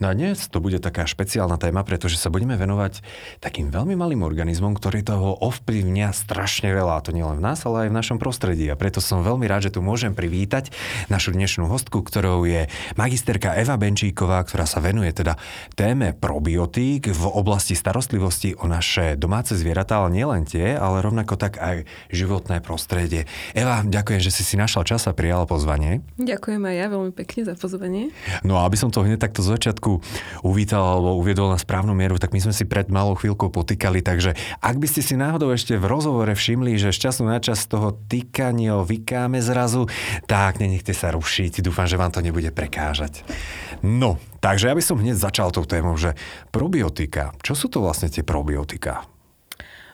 No a dnes to bude taká špeciálna téma, pretože sa budeme venovať takým veľmi malým organizmom, ktorý toho ovplyvňa strašne veľa. A to nielen v nás, ale aj v našom prostredí. A preto som veľmi rád, že tu môžem privítať našu dnešnú hostku, ktorou je magisterka Eva Benčíková, ktorá sa venuje teda téme probiotík v oblasti starostlivosti o naše domáce zvieratá, ale nielen tie, ale rovnako tak aj životné prostredie. Eva, ďakujem, že si si našla čas a prijala pozvanie. Ďakujem aj ja veľmi pekne za pozvanie. No a aby som to hneď takto z začiatku trošku uvítal alebo uviedol na správnu mieru, tak my sme si pred malou chvíľkou potýkali, takže ak by ste si náhodou ešte v rozhovore všimli, že z času na čas toho týkania vykáme zrazu, tak nenechte sa rušiť, dúfam, že vám to nebude prekážať. No, takže ja by som hneď začal tou témou, že probiotika, čo sú to vlastne tie probiotika?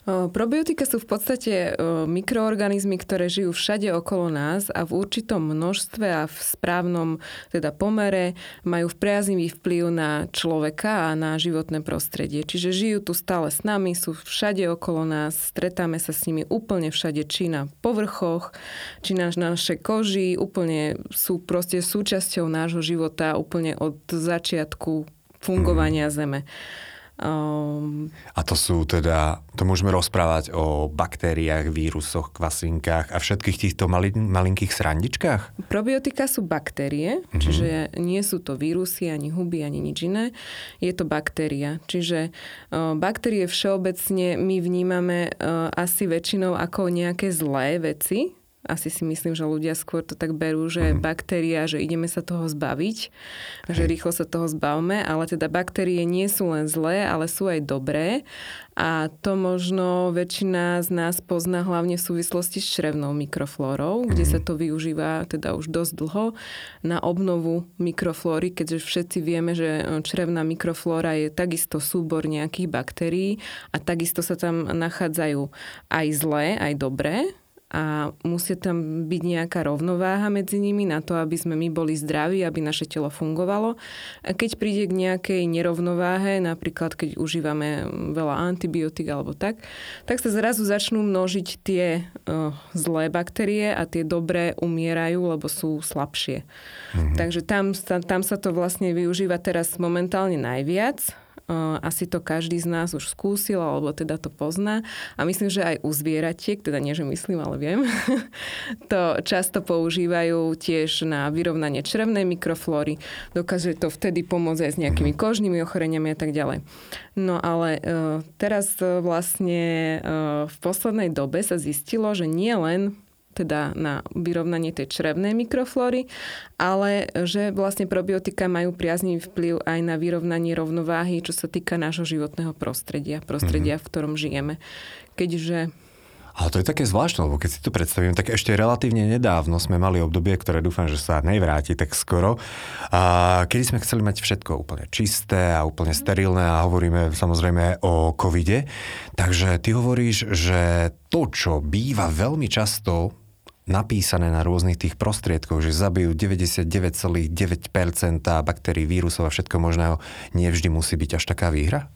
Probiotika sú v podstate mikroorganizmy, ktoré žijú všade okolo nás a v určitom množstve a v správnom teda pomere majú priaznivý vplyv na človeka a na životné prostredie. Čiže žijú tu stále s nami, sú všade okolo nás, stretáme sa s nimi úplne všade, či na povrchoch, či na, na našej koži, úplne sú proste súčasťou nášho života úplne od začiatku fungovania mm. Zeme. Um, a to sú teda, to môžeme rozprávať o baktériách, vírusoch, kvasinkách a všetkých týchto mali, malinkých srandičkách? Probiotika sú baktérie, uh-huh. čiže nie sú to vírusy, ani huby, ani nič iné. Je to baktéria. Čiže uh, baktérie všeobecne my vnímame uh, asi väčšinou ako nejaké zlé veci, asi si myslím, že ľudia skôr to tak berú, že mm. baktéria, že ideme sa toho zbaviť, Hej. že rýchlo sa toho zbavme, ale teda baktérie nie sú len zlé, ale sú aj dobré a to možno väčšina z nás pozná hlavne v súvislosti s črevnou mikroflórou, mm. kde mhm. sa to využíva teda už dosť dlho na obnovu mikroflóry, keďže všetci vieme, že črevná mikroflóra je takisto súbor nejakých baktérií a takisto sa tam nachádzajú aj zlé, aj dobré a musí tam byť nejaká rovnováha medzi nimi na to, aby sme my boli zdraví, aby naše telo fungovalo. A keď príde k nejakej nerovnováhe, napríklad keď užívame veľa antibiotík alebo tak, tak sa zrazu začnú množiť tie uh, zlé baktérie a tie dobré umierajú, lebo sú slabšie. Mm-hmm. Takže tam tam sa to vlastne využíva teraz momentálne najviac asi to každý z nás už skúsil, alebo teda to pozná. A myslím, že aj u zvieratiek, teda nie, že myslím, ale viem, to často používajú tiež na vyrovnanie črevnej mikroflóry. Dokáže to vtedy pomôcť aj s nejakými kožnými ochoreniami a tak ďalej. No ale e, teraz e, vlastne e, v poslednej dobe sa zistilo, že nie len teda na vyrovnanie tej črevnej mikroflóry, ale že vlastne probiotika majú priaznivý vplyv aj na vyrovnanie rovnováhy, čo sa týka nášho životného prostredia, prostredia, mm-hmm. v ktorom žijeme. Keďže ale to je také zvláštne, lebo keď si to predstavím, tak ešte relatívne nedávno sme mali obdobie, ktoré dúfam, že sa nevráti tak skoro, a kedy sme chceli mať všetko úplne čisté a úplne sterilné a hovoríme samozrejme o covide. Takže ty hovoríš, že to, čo býva veľmi často napísané na rôznych tých prostriedkoch, že zabijú 99,9% baktérií, vírusov a všetko možného, nevždy musí byť až taká výhra?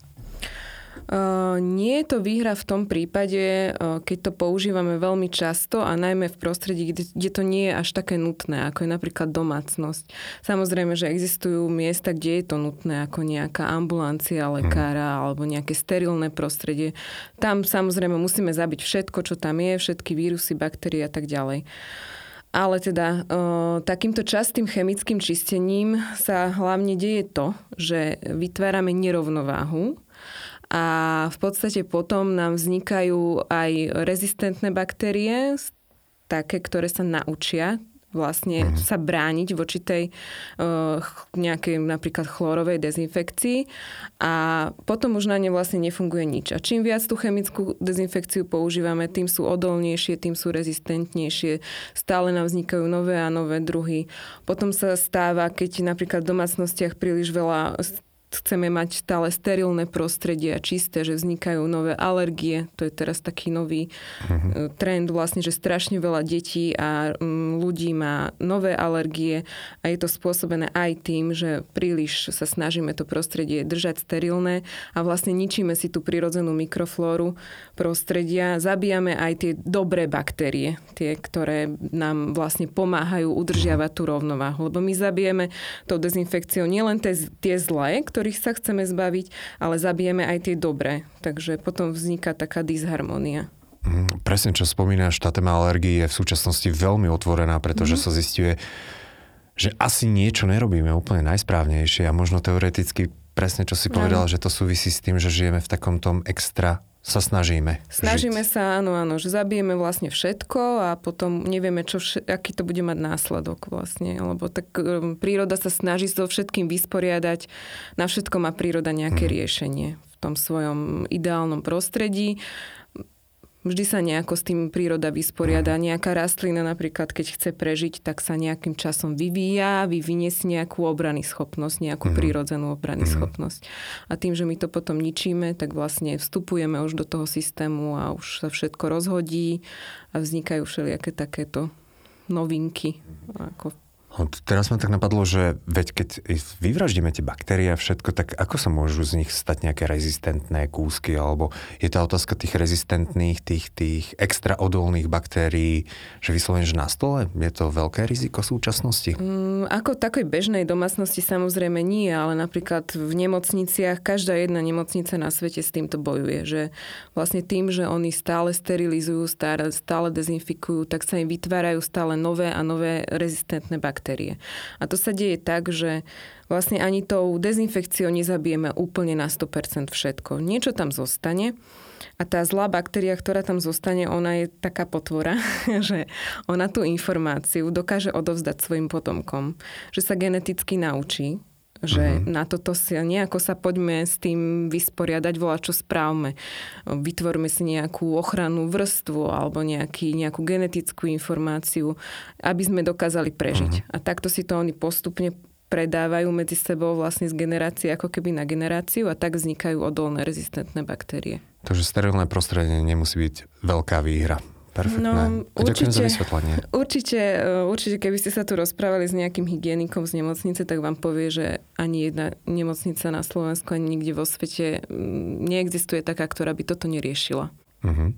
Uh, nie je to výhra v tom prípade, uh, keď to používame veľmi často a najmä v prostredí, kde, kde to nie je až také nutné, ako je napríklad domácnosť. Samozrejme, že existujú miesta, kde je to nutné, ako nejaká ambulancia lekára mm. alebo nejaké sterilné prostredie. Tam samozrejme musíme zabiť všetko, čo tam je, všetky vírusy, baktérie a tak ďalej. Ale teda e, takýmto častým chemickým čistením sa hlavne deje to, že vytvárame nerovnováhu a v podstate potom nám vznikajú aj rezistentné baktérie, také, ktoré sa naučia vlastne mm. sa brániť voči tej uh, nejakej napríklad chlorovej dezinfekcii a potom už na ne vlastne nefunguje nič. A čím viac tú chemickú dezinfekciu používame, tým sú odolnejšie, tým sú rezistentnejšie, stále nám vznikajú nové a nové druhy. Potom sa stáva, keď napríklad v domácnostiach príliš veľa chceme mať stále sterilné prostredie a čisté, že vznikajú nové alergie. To je teraz taký nový uh-huh. trend vlastne, že strašne veľa detí a mm, ľudí má nové alergie a je to spôsobené aj tým, že príliš sa snažíme to prostredie držať sterilné a vlastne ničíme si tú prirodzenú mikroflóru prostredia, zabíjame aj tie dobré baktérie, tie, ktoré nám vlastne pomáhajú udržiavať tú rovnováhu. Lebo my zabijeme tou dezinfekciou nielen tie, tie zlé, ktoré ktorých sa chceme zbaviť, ale zabijeme aj tie dobré. Takže potom vzniká taká disharmonia. Mm, presne, čo spomínaš, tá téma alergii je v súčasnosti veľmi otvorená, pretože mm. sa zistuje, že asi niečo nerobíme úplne najsprávnejšie a možno teoreticky presne, čo si povedala, že to súvisí s tým, že žijeme v takom tom extra sa snažíme. Snažíme žiť. sa, áno, áno, že zabijeme vlastne všetko a potom nevieme, čo, aký to bude mať následok vlastne, lebo tak um, príroda sa snaží so všetkým vysporiadať, na všetko má príroda nejaké hmm. riešenie v tom svojom ideálnom prostredí vždy sa nejako s tým príroda vysporiada. Nejaká rastlina napríklad, keď chce prežiť, tak sa nejakým časom vyvíja, vyvinie si nejakú obrany schopnosť, nejakú mm-hmm. prírodzenú obrany mm-hmm. schopnosť. A tým, že my to potom ničíme, tak vlastne vstupujeme už do toho systému a už sa všetko rozhodí a vznikajú všelijaké takéto novinky, ako teraz ma tak napadlo, že veď keď vyvraždíme tie baktérie a všetko, tak ako sa môžu z nich stať nejaké rezistentné kúsky? Alebo je tá otázka tých rezistentných, tých, tých extra odolných baktérií, že vyslovene, že na stole? Je to veľké riziko súčasnosti? Mm, ako takej bežnej domácnosti samozrejme nie, ale napríklad v nemocniciach, každá jedna nemocnica na svete s týmto bojuje. Že vlastne tým, že oni stále sterilizujú, stále, stále dezinfikujú, tak sa im vytvárajú stále nové a nové rezistentné baktérie baktérie. A to sa deje tak, že vlastne ani tou dezinfekciou nezabijeme úplne na 100% všetko. Niečo tam zostane a tá zlá baktéria, ktorá tam zostane, ona je taká potvora, že ona tú informáciu dokáže odovzdať svojim potomkom, že sa geneticky naučí, že uh-huh. na toto si nejako sa poďme s tým vysporiadať, volá čo správme. Vytvorme si nejakú ochrannú vrstvu alebo nejaký, nejakú genetickú informáciu, aby sme dokázali prežiť. Uh-huh. A takto si to oni postupne predávajú medzi sebou vlastne z generácie ako keby na generáciu a tak vznikajú odolné rezistentné baktérie. Takže sterilné prostredie nemusí byť veľká výhra. Perfektné. No, určite, za vysvetlenie. Určite, e, určite, keby ste sa tu rozprávali s nejakým hygienikom z nemocnice, tak vám povie, že ani jedna nemocnica na Slovensku, ani nikde vo svete neexistuje taká, ktorá by toto neriešila. Uh-huh.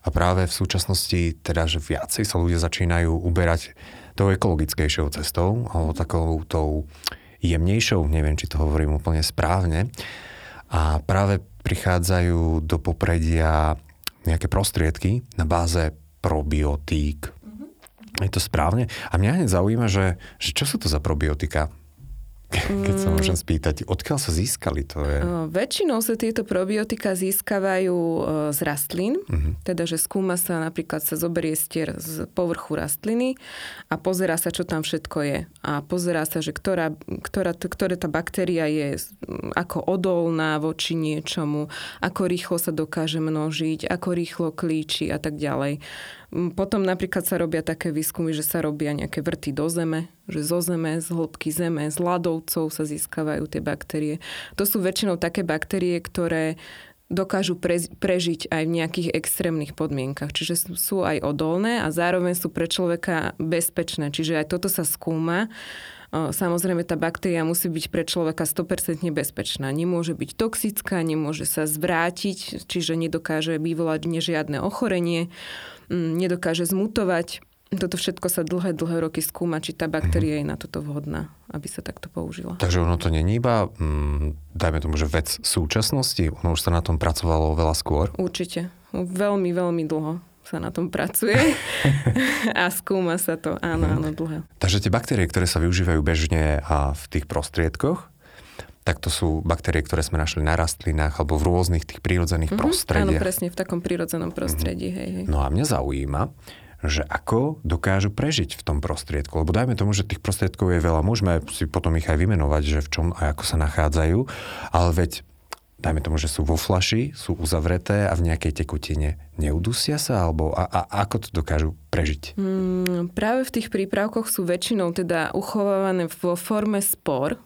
A práve v súčasnosti teda, že viacej sa ľudia začínajú uberať tou ekologickejšou cestou, alebo takou tou jemnejšou, neviem, či to hovorím úplne správne. A práve prichádzajú do popredia nejaké prostriedky na báze probiotík. Mm-hmm. Je to správne? A mňa hneď zaujíma, že, že čo sú to za probiotika? Keď sa môžem mm. spýtať, odkiaľ sa získali to je? Väčšinou sa tieto probiotika získavajú z rastlín, uh-huh. teda že skúma sa napríklad sa zoberie stier z povrchu rastliny a pozera sa, čo tam všetko je. A pozerá sa, že ktorá, ktorá, ktorá tá baktéria je ako odolná voči niečomu, ako rýchlo sa dokáže množiť, ako rýchlo klíči a tak ďalej. Potom napríklad sa robia také výskumy, že sa robia nejaké vrty do zeme, že zo zeme, z hĺbky zeme, z ľadovcov sa získavajú tie baktérie. To sú väčšinou také baktérie, ktoré dokážu pre, prežiť aj v nejakých extrémnych podmienkach. Čiže sú aj odolné a zároveň sú pre človeka bezpečné. Čiže aj toto sa skúma. Samozrejme, tá baktéria musí byť pre človeka 100% bezpečná. Nemôže byť toxická, nemôže sa zvrátiť, čiže nedokáže vyvolať žiadne ochorenie. Mm, nedokáže zmutovať. Toto všetko sa dlhé, dlhé roky skúma, či tá baktéria mm-hmm. je na toto vhodná, aby sa takto použila. Takže ono to není iba, mm, dajme tomu, že vec súčasnosti, ono už sa na tom pracovalo veľa skôr? Určite. Veľmi, veľmi dlho sa na tom pracuje a skúma sa to. Áno, mhm. áno, dlho. Takže tie baktérie, ktoré sa využívajú bežne a v tých prostriedkoch, tak to sú baktérie, ktoré sme našli na rastlinách alebo v rôznych tých prírodzených mm-hmm, prostrediach. Áno, presne, v takom prírodzenom prostredí. Mm-hmm. Hej, hej. No a mňa zaujíma, že ako dokážu prežiť v tom prostriedku. Lebo dajme tomu, že tých prostriedkov je veľa. Môžeme si potom ich aj vymenovať, že v čom a ako sa nachádzajú. Ale veď dajme tomu, že sú vo flaši, sú uzavreté a v nejakej tekutine. Neudusia sa? Alebo a, a ako to dokážu prežiť? Mm, práve v tých prípravkoch sú väčšinou teda uchovávané vo forme spor,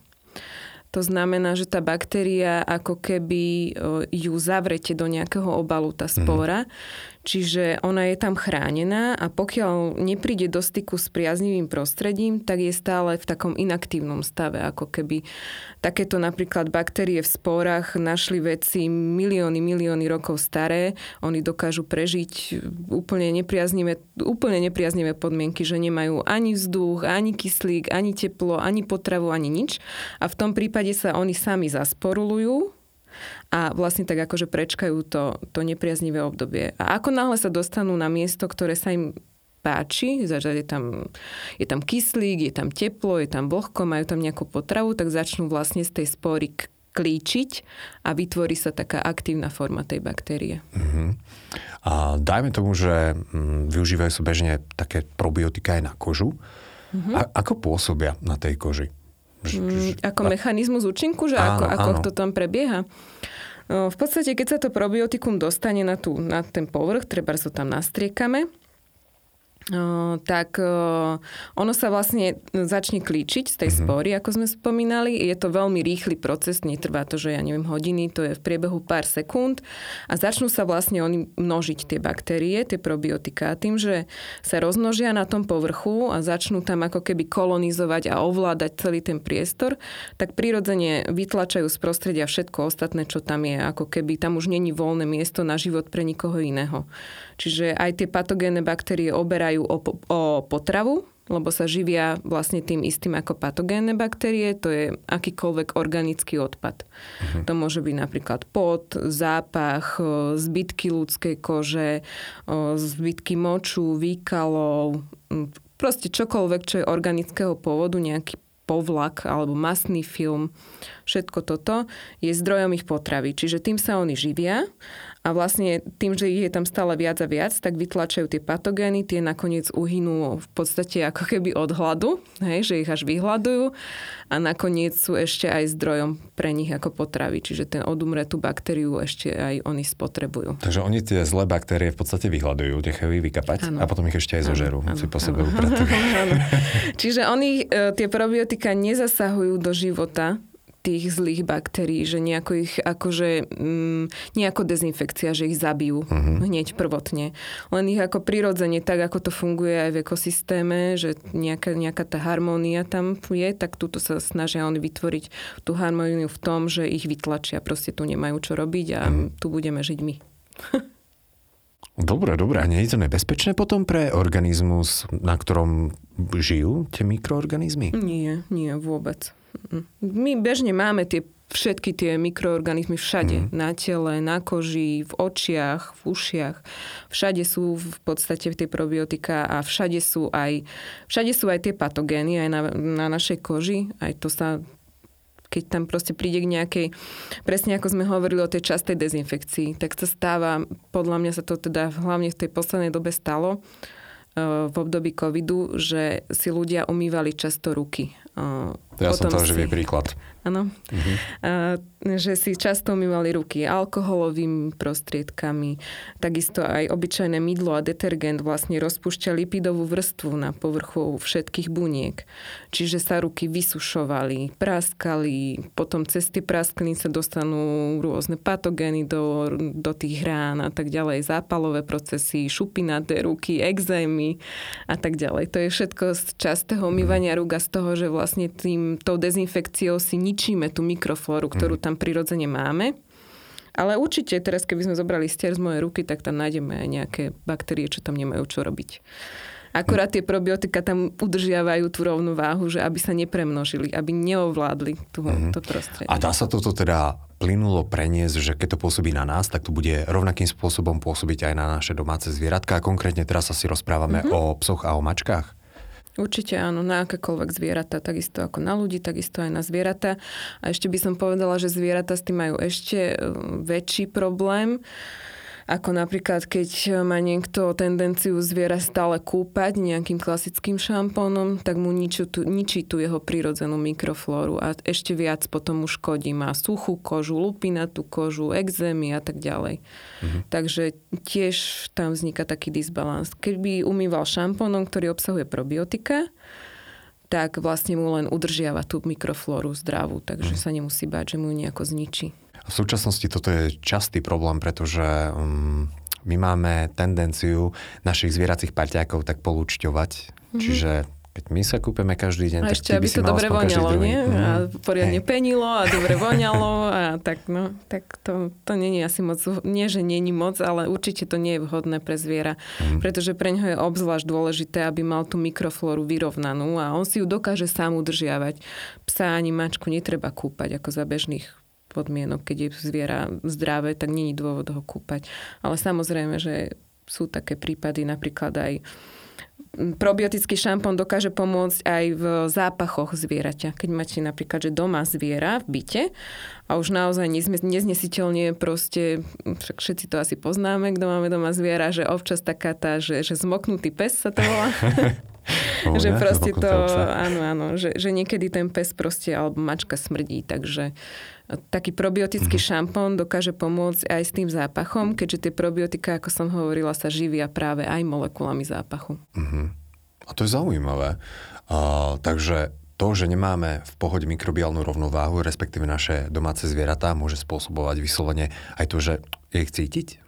To znamená, že tá baktéria ako keby ju zavrete do nejakého obalu, tá spora. Mm-hmm. Čiže ona je tam chránená a pokiaľ nepríde do styku s priaznivým prostredím, tak je stále v takom inaktívnom stave, ako keby takéto napríklad baktérie v spórach našli veci milióny, milióny rokov staré. Oni dokážu prežiť úplne nepriaznivé, úplne nepriaznivé podmienky, že nemajú ani vzduch, ani kyslík, ani teplo, ani potravu, ani nič. A v tom prípade sa oni sami zasporulujú a vlastne tak akože prečkajú to, to nepriaznivé obdobie. A ako náhle sa dostanú na miesto, ktoré sa im páči, je tam, je tam kyslík, je tam teplo, je tam vlhko, majú tam nejakú potravu, tak začnú vlastne z tej spory klíčiť a vytvorí sa taká aktívna forma tej baktérie. Uh-huh. A dajme tomu, že mm, využívajú sa bežne také probiotika aj na kožu. Uh-huh. A ako pôsobia na tej koži? Mm, ako mechanizmus účinku, že áno, ako, ako áno. to tam prebieha? V podstate, keď sa to probiotikum dostane na, tú, na ten povrch, treba to tam nastriekame, tak ono sa vlastne začne klíčiť z tej mm-hmm. spory, ako sme spomínali. Je to veľmi rýchly proces, netrvá to, že ja neviem, hodiny, to je v priebehu pár sekúnd a začnú sa vlastne oni množiť tie baktérie, tie probiotika. Tým, že sa rozmnožia na tom povrchu a začnú tam ako keby kolonizovať a ovládať celý ten priestor, tak prirodzene vytlačajú z prostredia všetko ostatné, čo tam je. Ako keby tam už není voľné miesto na život pre nikoho iného. Čiže aj tie patogénne baktérie oberajú o, o potravu, lebo sa živia vlastne tým istým ako patogénne baktérie, to je akýkoľvek organický odpad. Uh-huh. To môže byť napríklad pot, zápach, zbytky ľudskej kože, zbytky moču, výkalov, proste čokoľvek, čo je organického pôvodu, nejaký povlak alebo masný film, všetko toto je zdrojom ich potravy. Čiže tým sa oni živia a vlastne tým, že ich je tam stále viac a viac, tak vytlačajú tie patogény, tie nakoniec uhynú v podstate ako keby od hladu, hej, že ich až vyhľadujú a nakoniec sú ešte aj zdrojom pre nich ako potravy. Čiže ten odumretú baktériu ešte aj oni spotrebujú. Takže oni tie zlé baktérie v podstate vyhľadujú, nechajú ich vykapať ano. a potom ich ešte aj zožerú. Ano, si po sebe Čiže oni e, tie probiotika nezasahujú do života tých zlých baktérií, že nejako ich akože, mm, nejako dezinfekcia, že ich zabijú uh-huh. hneď prvotne. Len ich ako prirodzene, tak ako to funguje aj v ekosystéme, že nejaká, nejaká tá harmónia tam je, tak túto sa snažia oni vytvoriť tú harmóniu v tom, že ich vytlačia, proste tu nemajú čo robiť a uh-huh. tu budeme žiť my. Dobre, dobre. A nie je to nebezpečné potom pre organizmus, na ktorom žijú tie mikroorganizmy? Nie, nie, vôbec. My bežne máme tie všetky tie mikroorganizmy všade. Mm. Na tele, na koži, v očiach, v ušiach. Všade sú v podstate tie probiotika a všade sú aj, všade sú aj tie patogény aj na, na našej koži. Aj to sa keď tam proste príde k nejakej, presne ako sme hovorili o tej častej dezinfekcii, tak sa stáva, podľa mňa sa to teda hlavne v tej poslednej dobe stalo, eh, v období covidu, že si ľudia umývali často ruky. Eh, ja som to živý príklad. Áno. Uh-huh. A, že si často umývali ruky alkoholovými prostriedkami. Takisto aj obyčajné mydlo a detergent vlastne rozpúšťa lipidovú vrstvu na povrchu všetkých buniek. Čiže sa ruky vysušovali, praskali, potom cez tie praskliny sa dostanú rôzne patogény do, do tých rán a tak ďalej, zápalové procesy, šupinaté ruky, exémy a tak ďalej. To je všetko z častého umývania rúk a z toho, že vlastne tým, tou dezinfekciou si ničíme tú mikroflóru, ktorú mhm. tam prirodzene máme. Ale určite teraz, keby sme zobrali stier z mojej ruky, tak tam nájdeme aj nejaké baktérie, čo tam nemajú čo robiť. Akurát tie probiotika tam udržiavajú tú rovnováhu, že aby sa nepremnožili, aby neovládli tú, mm-hmm. to prostredie. A dá sa toto teda plynulo preniesť, že keď to pôsobí na nás, tak to bude rovnakým spôsobom pôsobiť aj na naše domáce zvieratka. A konkrétne teraz asi rozprávame mm-hmm. o psoch a o mačkách. Určite áno, na akékoľvek zvieratá, takisto ako na ľudí, takisto aj na zvieratá. A ešte by som povedala, že zvieratá s tým majú ešte e, väčší problém ako napríklad, keď má niekto tendenciu zviera stále kúpať nejakým klasickým šampónom, tak mu ničí tú, ničí tú jeho prirodzenú mikroflóru a ešte viac potom mu škodí. Má suchú kožu, lupinatú kožu, exémy a tak ďalej. Mhm. Takže tiež tam vzniká taký disbalans. Keby umýval šampónom, ktorý obsahuje probiotika, tak vlastne mu len udržiava tú mikroflóru zdravú, takže mm. sa nemusí báť, že mu ju nejako zničí. V súčasnosti toto je častý problém, pretože um, my máme tendenciu našich zvieracích parťákov tak polúčťovať. Mm-hmm. Čiže keď my sa kúpeme každý deň, a tak ešte, aby to dobre voňalo, nie? Mm. A poriadne hey. penilo a dobre voňalo a tak, no, tak to, to není asi moc, nie, že není moc, ale určite to nie je vhodné pre zviera, mm. pretože pre ňoho je obzvlášť dôležité, aby mal tú mikroflóru vyrovnanú a on si ju dokáže sám udržiavať. Psa ani mačku netreba kúpať ako za bežných podmienok, keď je zviera zdravé, tak není dôvod ho kúpať. Ale samozrejme, že sú také prípady napríklad aj probiotický šampón dokáže pomôcť aj v zápachoch zvieraťa. Keď máte napríklad, že doma zviera v byte a už naozaj neznesiteľne proste, však všetci to asi poznáme, kto máme doma zviera, že občas taká tá, že, že zmoknutý pes sa to volá. Oh, že proste to, áno, áno, že, že niekedy ten pes proste, alebo mačka smrdí, takže taký probiotický mm-hmm. šampón dokáže pomôcť aj s tým zápachom, keďže tie probiotika, ako som hovorila, sa živia práve aj molekulami zápachu. Mm-hmm. A to je zaujímavé. Uh, takže to, že nemáme v pohode mikrobiálnu rovnováhu, respektíve naše domáce zvieratá, môže spôsobovať vyslovene aj to, že je ich cítiť?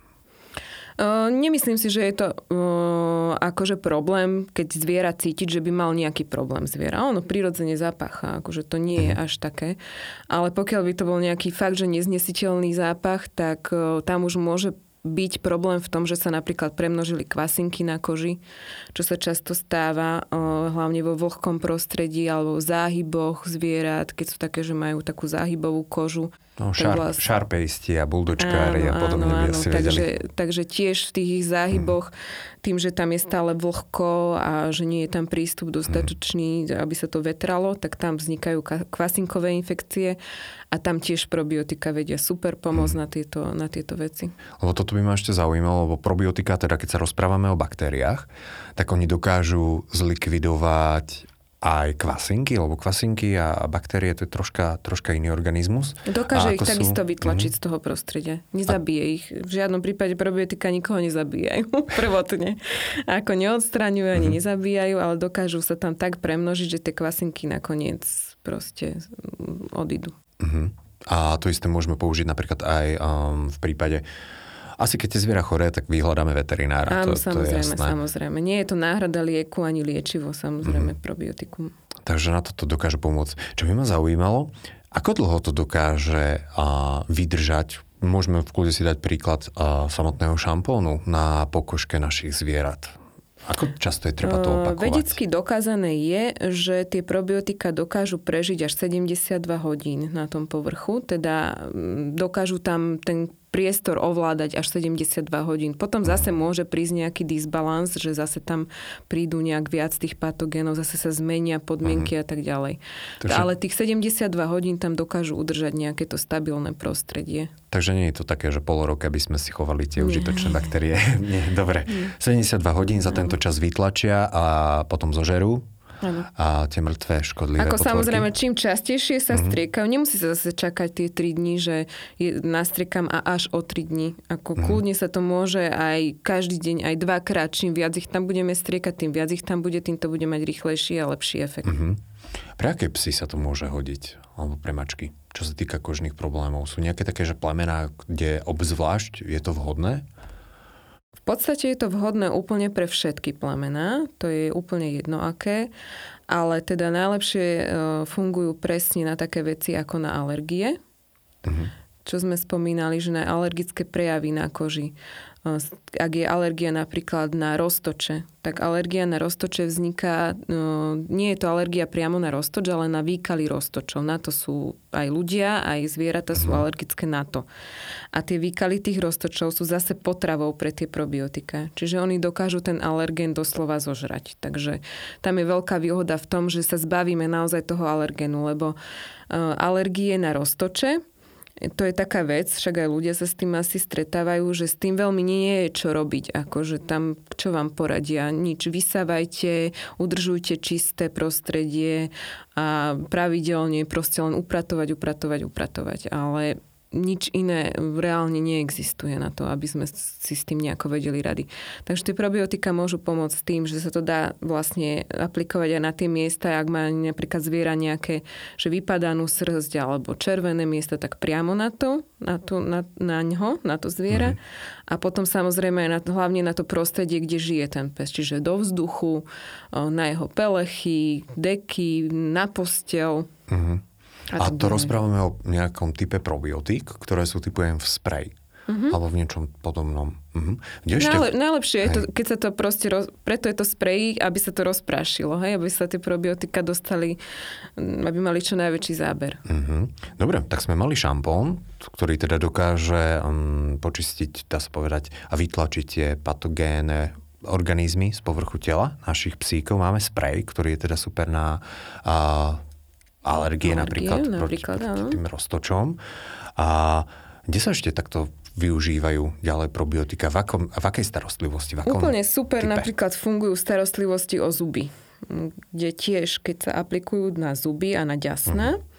Nemyslím si, že je to uh, akože problém, keď zviera cítiť, že by mal nejaký problém zviera. Ono prirodzene zapácha, akože to nie je mhm. až také. Ale pokiaľ by to bol nejaký fakt, že neznesiteľný zápach, tak uh, tam už môže byť problém v tom, že sa napríklad premnožili kvasinky na koži, čo sa často stáva hlavne vo vlhkom prostredí alebo v záhyboch zvierat, keď sú také, že majú takú záhybovú kožu. No, šar, vlast... šarpejsti a buldočkári a podobne áno, áno, si takže, takže tiež v tých ich záhyboch, hmm. tým, že tam je stále vlhko a že nie je tam prístup dostatočný, hmm. aby sa to vetralo, tak tam vznikajú kvasinkové infekcie a tam tiež probiotika vedia super pomôcť hmm. na, tieto, na tieto veci. Lebo toto by ma ešte zaujímalo, lebo probiotika, teda keď sa rozprávame o baktériách, tak oni dokážu zlikvidovať aj kvasinky, lebo kvasinky a baktérie to je troška, troška iný organizmus. Dokáže ich takisto sú... vytlačiť mm-hmm. z toho prostredia. Nezabije a... ich. V žiadnom prípade probiotika nikoho nezabíjajú prvotne. Ako neodstraňujú ani mm-hmm. nezabíjajú, ale dokážu sa tam tak premnožiť, že tie kvasinky nakoniec proste odídu. Mm-hmm. A to isté môžeme použiť napríklad aj um, v prípade asi keď tie zviera choré, tak vyhľadáme veterinára. Áno, to, samozrejme, to je samozrejme. Nie je to náhrada lieku ani liečivo, samozrejme, mm. probiotikum. Takže na toto dokáže pomôcť. Čo by ma zaujímalo, ako dlho to dokáže a, vydržať? Môžeme v kľude si dať príklad a, samotného šampónu na pokožke našich zvierat. Ako často je treba to opakovať? Vedecky dokázané je, že tie probiotika dokážu prežiť až 72 hodín na tom povrchu, teda dokážu tam ten priestor ovládať až 72 hodín. Potom zase môže prísť nejaký disbalans, že zase tam prídu nejak viac tých patogénov, zase sa zmenia podmienky uh-huh. a tak ďalej. Takže... Ale tých 72 hodín tam dokážu udržať nejaké to stabilné prostredie. Takže nie je to také, že pol roka by sme si chovali tie nie. užitočné baktérie. nie, dobre. Nie. 72 hodín za tento čas vytlačia a potom zožerú Ano. a tie mŕtvé škodlivé Ako potvorky. samozrejme, čím častejšie sa mm-hmm. striekajú, nemusí sa zase čakať tie 3 dní, že je, nastriekam a až o 3 dní. Ako mm-hmm. kľudne sa to môže aj každý deň, aj dvakrát. Čím viac ich tam budeme striekať, tým viac ich tam bude, tým to bude mať rýchlejší a lepší efekt. Mm-hmm. Pre aké psy sa to môže hodiť? Alebo pre mačky? Čo sa týka kožných problémov? Sú nejaké také, že plemená, kde obzvlášť je to vhodné? V podstate je to vhodné úplne pre všetky plemená, to je úplne jedno aké, ale teda najlepšie e, fungujú presne na také veci ako na alergie. Uh-huh. Čo sme spomínali, že na alergické prejavy na koži ak je alergia napríklad na roztoče, tak alergia na roztoče vzniká, no, nie je to alergia priamo na roztoč, ale na výkaly roztočov. Na to sú aj ľudia, aj zvieratá sú mhm. alergické na to. A tie výkaly tých roztočov sú zase potravou pre tie probiotika. Čiže oni dokážu ten alergén doslova zožrať. Takže tam je veľká výhoda v tom, že sa zbavíme naozaj toho alergénu, lebo alergie na roztoče, to je taká vec, však aj ľudia sa s tým asi stretávajú, že s tým veľmi nie je čo robiť. Akože tam, čo vám poradia, nič. Vysávajte, udržujte čisté prostredie a pravidelne proste len upratovať, upratovať, upratovať. Ale nič iné reálne neexistuje na to, aby sme si s tým nejako vedeli rady. Takže tie probiotika môžu pomôcť tým, že sa to dá vlastne aplikovať aj na tie miesta, ak má napríklad zviera nejaké, že vypadanú srdť alebo červené miesta, tak priamo na to, na, to, na, na ňo, na to zviera. Mm-hmm. A potom samozrejme aj na, hlavne na to prostredie, kde žije ten pes. Čiže do vzduchu, na jeho pelechy, deky, na postel. Mm-hmm. A, a to rozprávame o nejakom type probiotík, ktoré sú typujem v sprej. Uh-huh. Alebo v niečom podobnom. Uh-huh. Ešte... Najle- najlepšie je to, keď sa to proste, roz... preto je to sprej, aby sa to rozprášilo, hej? aby sa tie probiotika dostali, mm, aby mali čo najväčší záber. Uh-huh. Dobre, tak sme mali šampón, ktorý teda dokáže um, počistiť, dá sa povedať, a vytlačiť tie patogénne organizmy z povrchu tela našich psíkov. Máme sprej, ktorý je teda super na uh, alergie, alergie napríklad, napríklad proti, proti tým roztočom. A kde sa ešte takto využívajú ďalej probiotika? V, akom, v akej starostlivosti? V akom Úplne super type? napríklad fungujú starostlivosti o zuby, kde tiež, keď sa aplikujú na zuby a na ďasna, uh-huh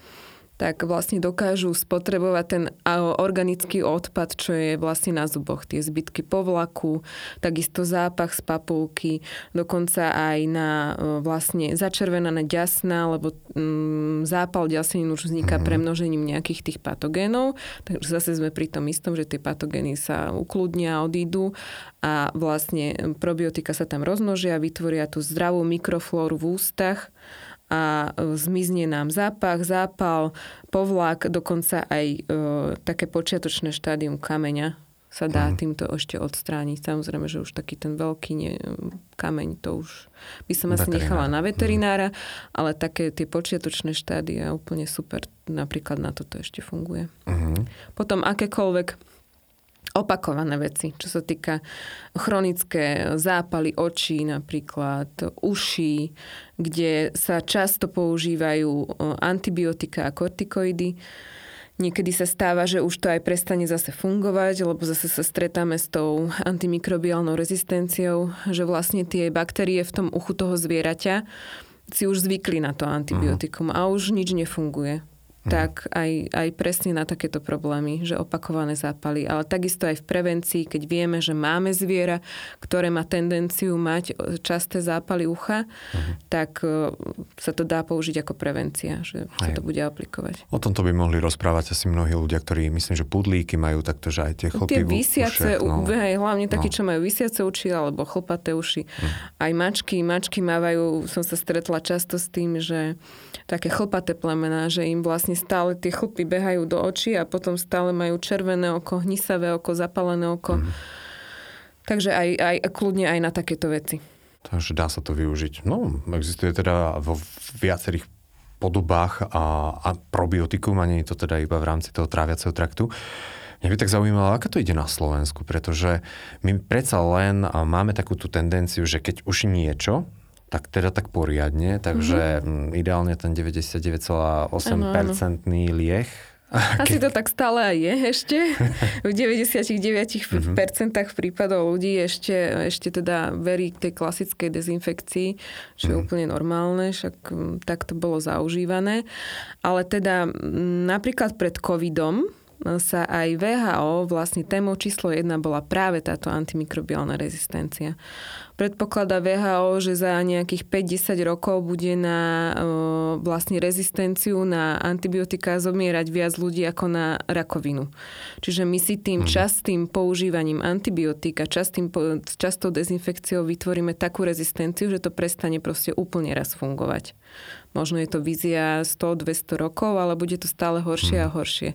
tak vlastne dokážu spotrebovať ten organický odpad, čo je vlastne na zuboch. Tie zbytky povlaku, takisto zápach z papulky, dokonca aj na e, vlastne začervenané ďasná, lebo mm, zápal ďasnín už vzniká mhm. premnožením nejakých tých patogénov. Takže zase sme pri tom istom, že tie patogény sa ukludnia, odídu a vlastne probiotika sa tam rozmnožia, vytvoria tú zdravú mikroflóru v ústach a e, zmizne nám zápach, zápal, povlak, dokonca aj e, také počiatočné štádium kameňa sa dá mm. týmto ešte odstrániť. Samozrejme, že už taký ten veľký ne, kameň, to už by som asi nechala na veterinára, mm. ale také tie počiatočné štádia úplne super. Napríklad na toto ešte funguje. Mm. Potom akékoľvek opakované veci, čo sa týka chronické zápaly očí, napríklad uší, kde sa často používajú antibiotika a kortikoidy. Niekedy sa stáva, že už to aj prestane zase fungovať, lebo zase sa stretáme s tou antimikrobiálnou rezistenciou, že vlastne tie baktérie v tom uchu toho zvieraťa si už zvykli na to antibiotikum a už nič nefunguje. Mhm. tak aj, aj presne na takéto problémy, že opakované zápaly. Ale takisto aj v prevencii, keď vieme, že máme zviera, ktoré má tendenciu mať časté zápaly ucha, uh-huh. tak uh, sa to dá použiť ako prevencia, že aj. sa to bude aplikovať. O tomto by mohli rozprávať asi mnohí ľudia, ktorí myslím, že pudlíky majú takto, že aj tie chlpy Tie vysiace, ušiach, no. aj, hlavne takí, no. čo majú vysiace uši alebo chlpaté uši. Uh-huh. Aj mačky, mačky mávajú, som sa stretla často s tým, že také chlpaté plemená, že im vlastne stále tie chlpy behajú do očí a potom stále majú červené oko, hnisavé oko, zapalené oko. Mm. Takže aj, aj kľudne aj na takéto veci. Takže dá sa to využiť. No, existuje teda vo viacerých podobách a, a probiotikum, a nie je to teda iba v rámci toho tráviaceho traktu. Mňa by tak zaujímalo, ako to ide na Slovensku, pretože my predsa len máme takú tú tendenciu, že keď už niečo tak teda tak poriadne, takže mm-hmm. ideálne ten 99,8% lieh Asi to tak stále aj je ešte. V 99% mm-hmm. prípadov ľudí ešte, ešte teda verí k tej klasickej dezinfekcii, čo je mm. úplne normálne, však tak to bolo zaužívané. Ale teda napríklad pred covidom sa aj VHO, vlastne témou číslo jedna bola práve táto antimikrobiálna rezistencia. Predpokladá VHO, že za nejakých 5-10 rokov bude na vlastne rezistenciu na antibiotika zomierať viac ľudí ako na rakovinu. Čiže my si tým mhm. častým používaním antibiotika, častým, častou dezinfekciou vytvoríme takú rezistenciu, že to prestane proste úplne raz fungovať. Možno je to vízia 100-200 rokov, ale bude to stále horšie a mhm. horšie.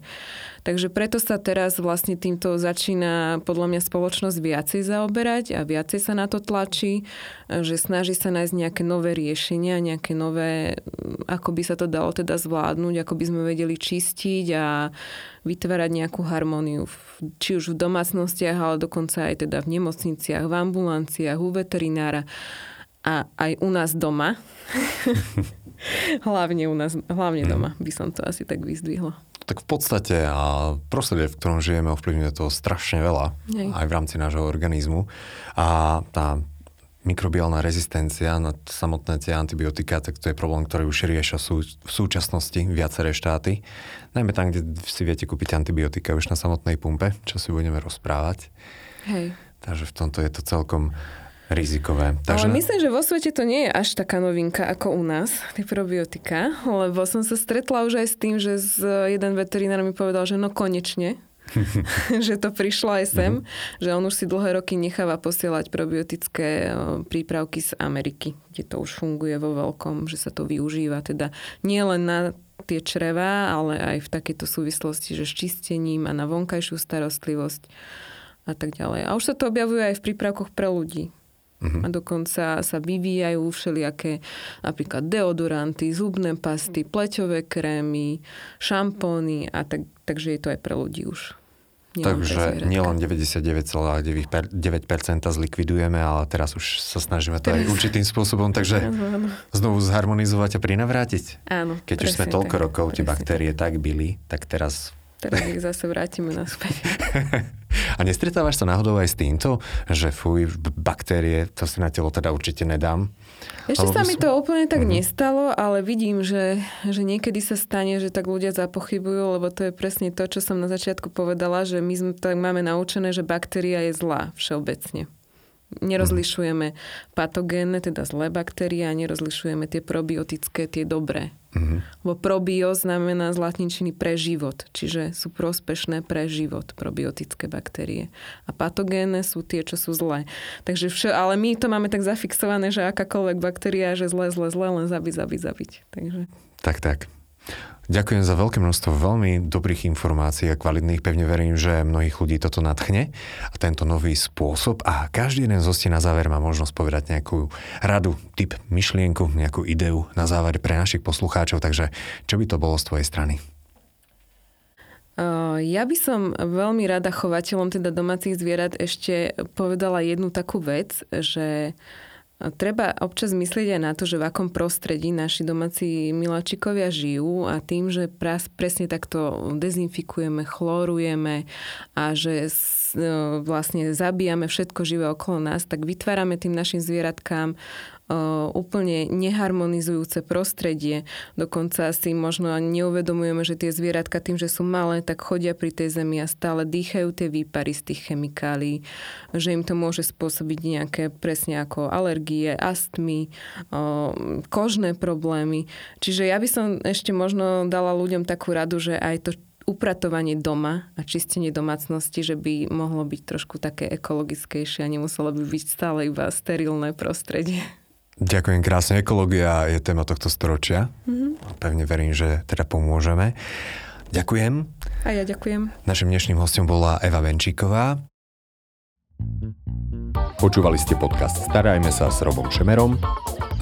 Takže preto sa teraz vlastne týmto začína podľa mňa spoločnosť viacej zaoberať a viacej sa na to tlačí, že snaží sa nájsť nejaké nové riešenia, nejaké nové, ako by sa to dalo teda zvládnuť, ako by sme vedeli čistiť a vytvárať nejakú harmóniu, či už v domácnostiach, ale dokonca aj teda v nemocniciach, v ambulanciách, u veterinára a aj u nás doma. hlavne u nás, hlavne doma by som to asi tak vyzdvihla. Tak v podstate a prostredie, v ktorom žijeme, ovplyvňuje to strašne veľa, Hej. aj v rámci nášho organizmu. A tá mikrobiálna rezistencia na samotné tie antibiotika, tak to je problém, ktorý už riešia sú, v súčasnosti viaceré štáty. Najmä tam, kde si viete kúpiť antibiotika už na samotnej pumpe, čo si budeme rozprávať. Hej. Takže v tomto je to celkom rizikové. Takže... Ale myslím, že vo svete to nie je až taká novinka ako u nás, tie probiotika, lebo som sa stretla už aj s tým, že z jeden veterinár mi povedal, že no konečne, že to prišlo aj sem, mm-hmm. že on už si dlhé roky necháva posielať probiotické prípravky z Ameriky, kde to už funguje vo veľkom, že sa to využíva teda nie len na tie čreva, ale aj v takejto súvislosti, že s čistením a na vonkajšiu starostlivosť a tak ďalej. A už sa to objavuje aj v prípravkoch pre ľudí. Uh-huh. A dokonca sa vyvíjajú všelijaké napríklad deodoranty, zubné pasty, pleťové krémy, šampóny a tak, takže je to aj pre ľudí už. Nielen Takže nielen 99,9% zlikvidujeme, ale teraz už sa snažíme to teraz... aj určitým spôsobom, takže áno, áno. znovu zharmonizovať a prinavrátiť. Áno. Keď už sme toľko tak, rokov tie baktérie tak byli, tak teraz Teraz ich zase vrátime naspäť. A nestretávaš sa náhodou aj s týmto, že fuj, baktérie, to si na telo teda určite nedám? Ešte Alebo sa mi to úplne tak uh-huh. nestalo, ale vidím, že, že niekedy sa stane, že tak ľudia zapochybujú, lebo to je presne to, čo som na začiatku povedala, že my sme tak máme naučené, že baktéria je zlá všeobecne. Nerozlišujeme patogénne, teda zlé baktérie a nerozlišujeme tie probiotické, tie dobré. Mm-hmm. Lebo probio znamená z latinčiny pre život, čiže sú prospešné pre život probiotické baktérie. A patogénne sú tie, čo sú zlé. Takže vše, ale my to máme tak zafixované, že akákoľvek baktéria, že zlé, zlé, zlé, len zabiť, zabiť, zabiť. Takže... Tak, tak. Ďakujem za veľké množstvo veľmi dobrých informácií a kvalitných. Pevne verím, že mnohých ľudí toto nadchne a tento nový spôsob. A každý jeden z hostí na záver má možnosť povedať nejakú radu, typ, myšlienku, nejakú ideu na záver pre našich poslucháčov. Takže čo by to bolo z tvojej strany? Ja by som veľmi rada chovateľom teda domácich zvierat ešte povedala jednu takú vec, že Treba občas myslieť aj na to, že v akom prostredí naši domáci miláčikovia žijú a tým, že presne takto dezinfikujeme, chlorujeme a že vlastne zabíjame všetko živé okolo nás, tak vytvárame tým našim zvieratkám úplne neharmonizujúce prostredie. Dokonca si možno ani neuvedomujeme, že tie zvieratka tým, že sú malé, tak chodia pri tej zemi a stále dýchajú tie výpary z tých chemikálií, že im to môže spôsobiť nejaké presne ako alergie, astmy, kožné problémy. Čiže ja by som ešte možno dala ľuďom takú radu, že aj to upratovanie doma a čistenie domácnosti, že by mohlo byť trošku také ekologickejšie a nemuselo by byť stále iba sterilné prostredie. Ďakujem krásne. Ekológia je téma tohto storočia. Mm-hmm. Pevne verím, že teda pomôžeme. Ďakujem. A ja ďakujem. Našim dnešným hostom bola Eva Venčíková. Počúvali ste podcast Starajme sa s Robom Šemerom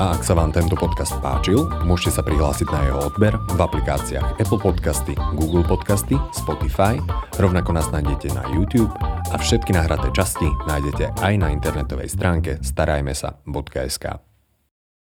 a ak sa vám tento podcast páčil, môžete sa prihlásiť na jeho odber v aplikáciách Apple Podcasty, Google Podcasty, Spotify, rovnako nás nájdete na YouTube a všetky nahraté časti nájdete aj na internetovej stránke starajmesa.sk.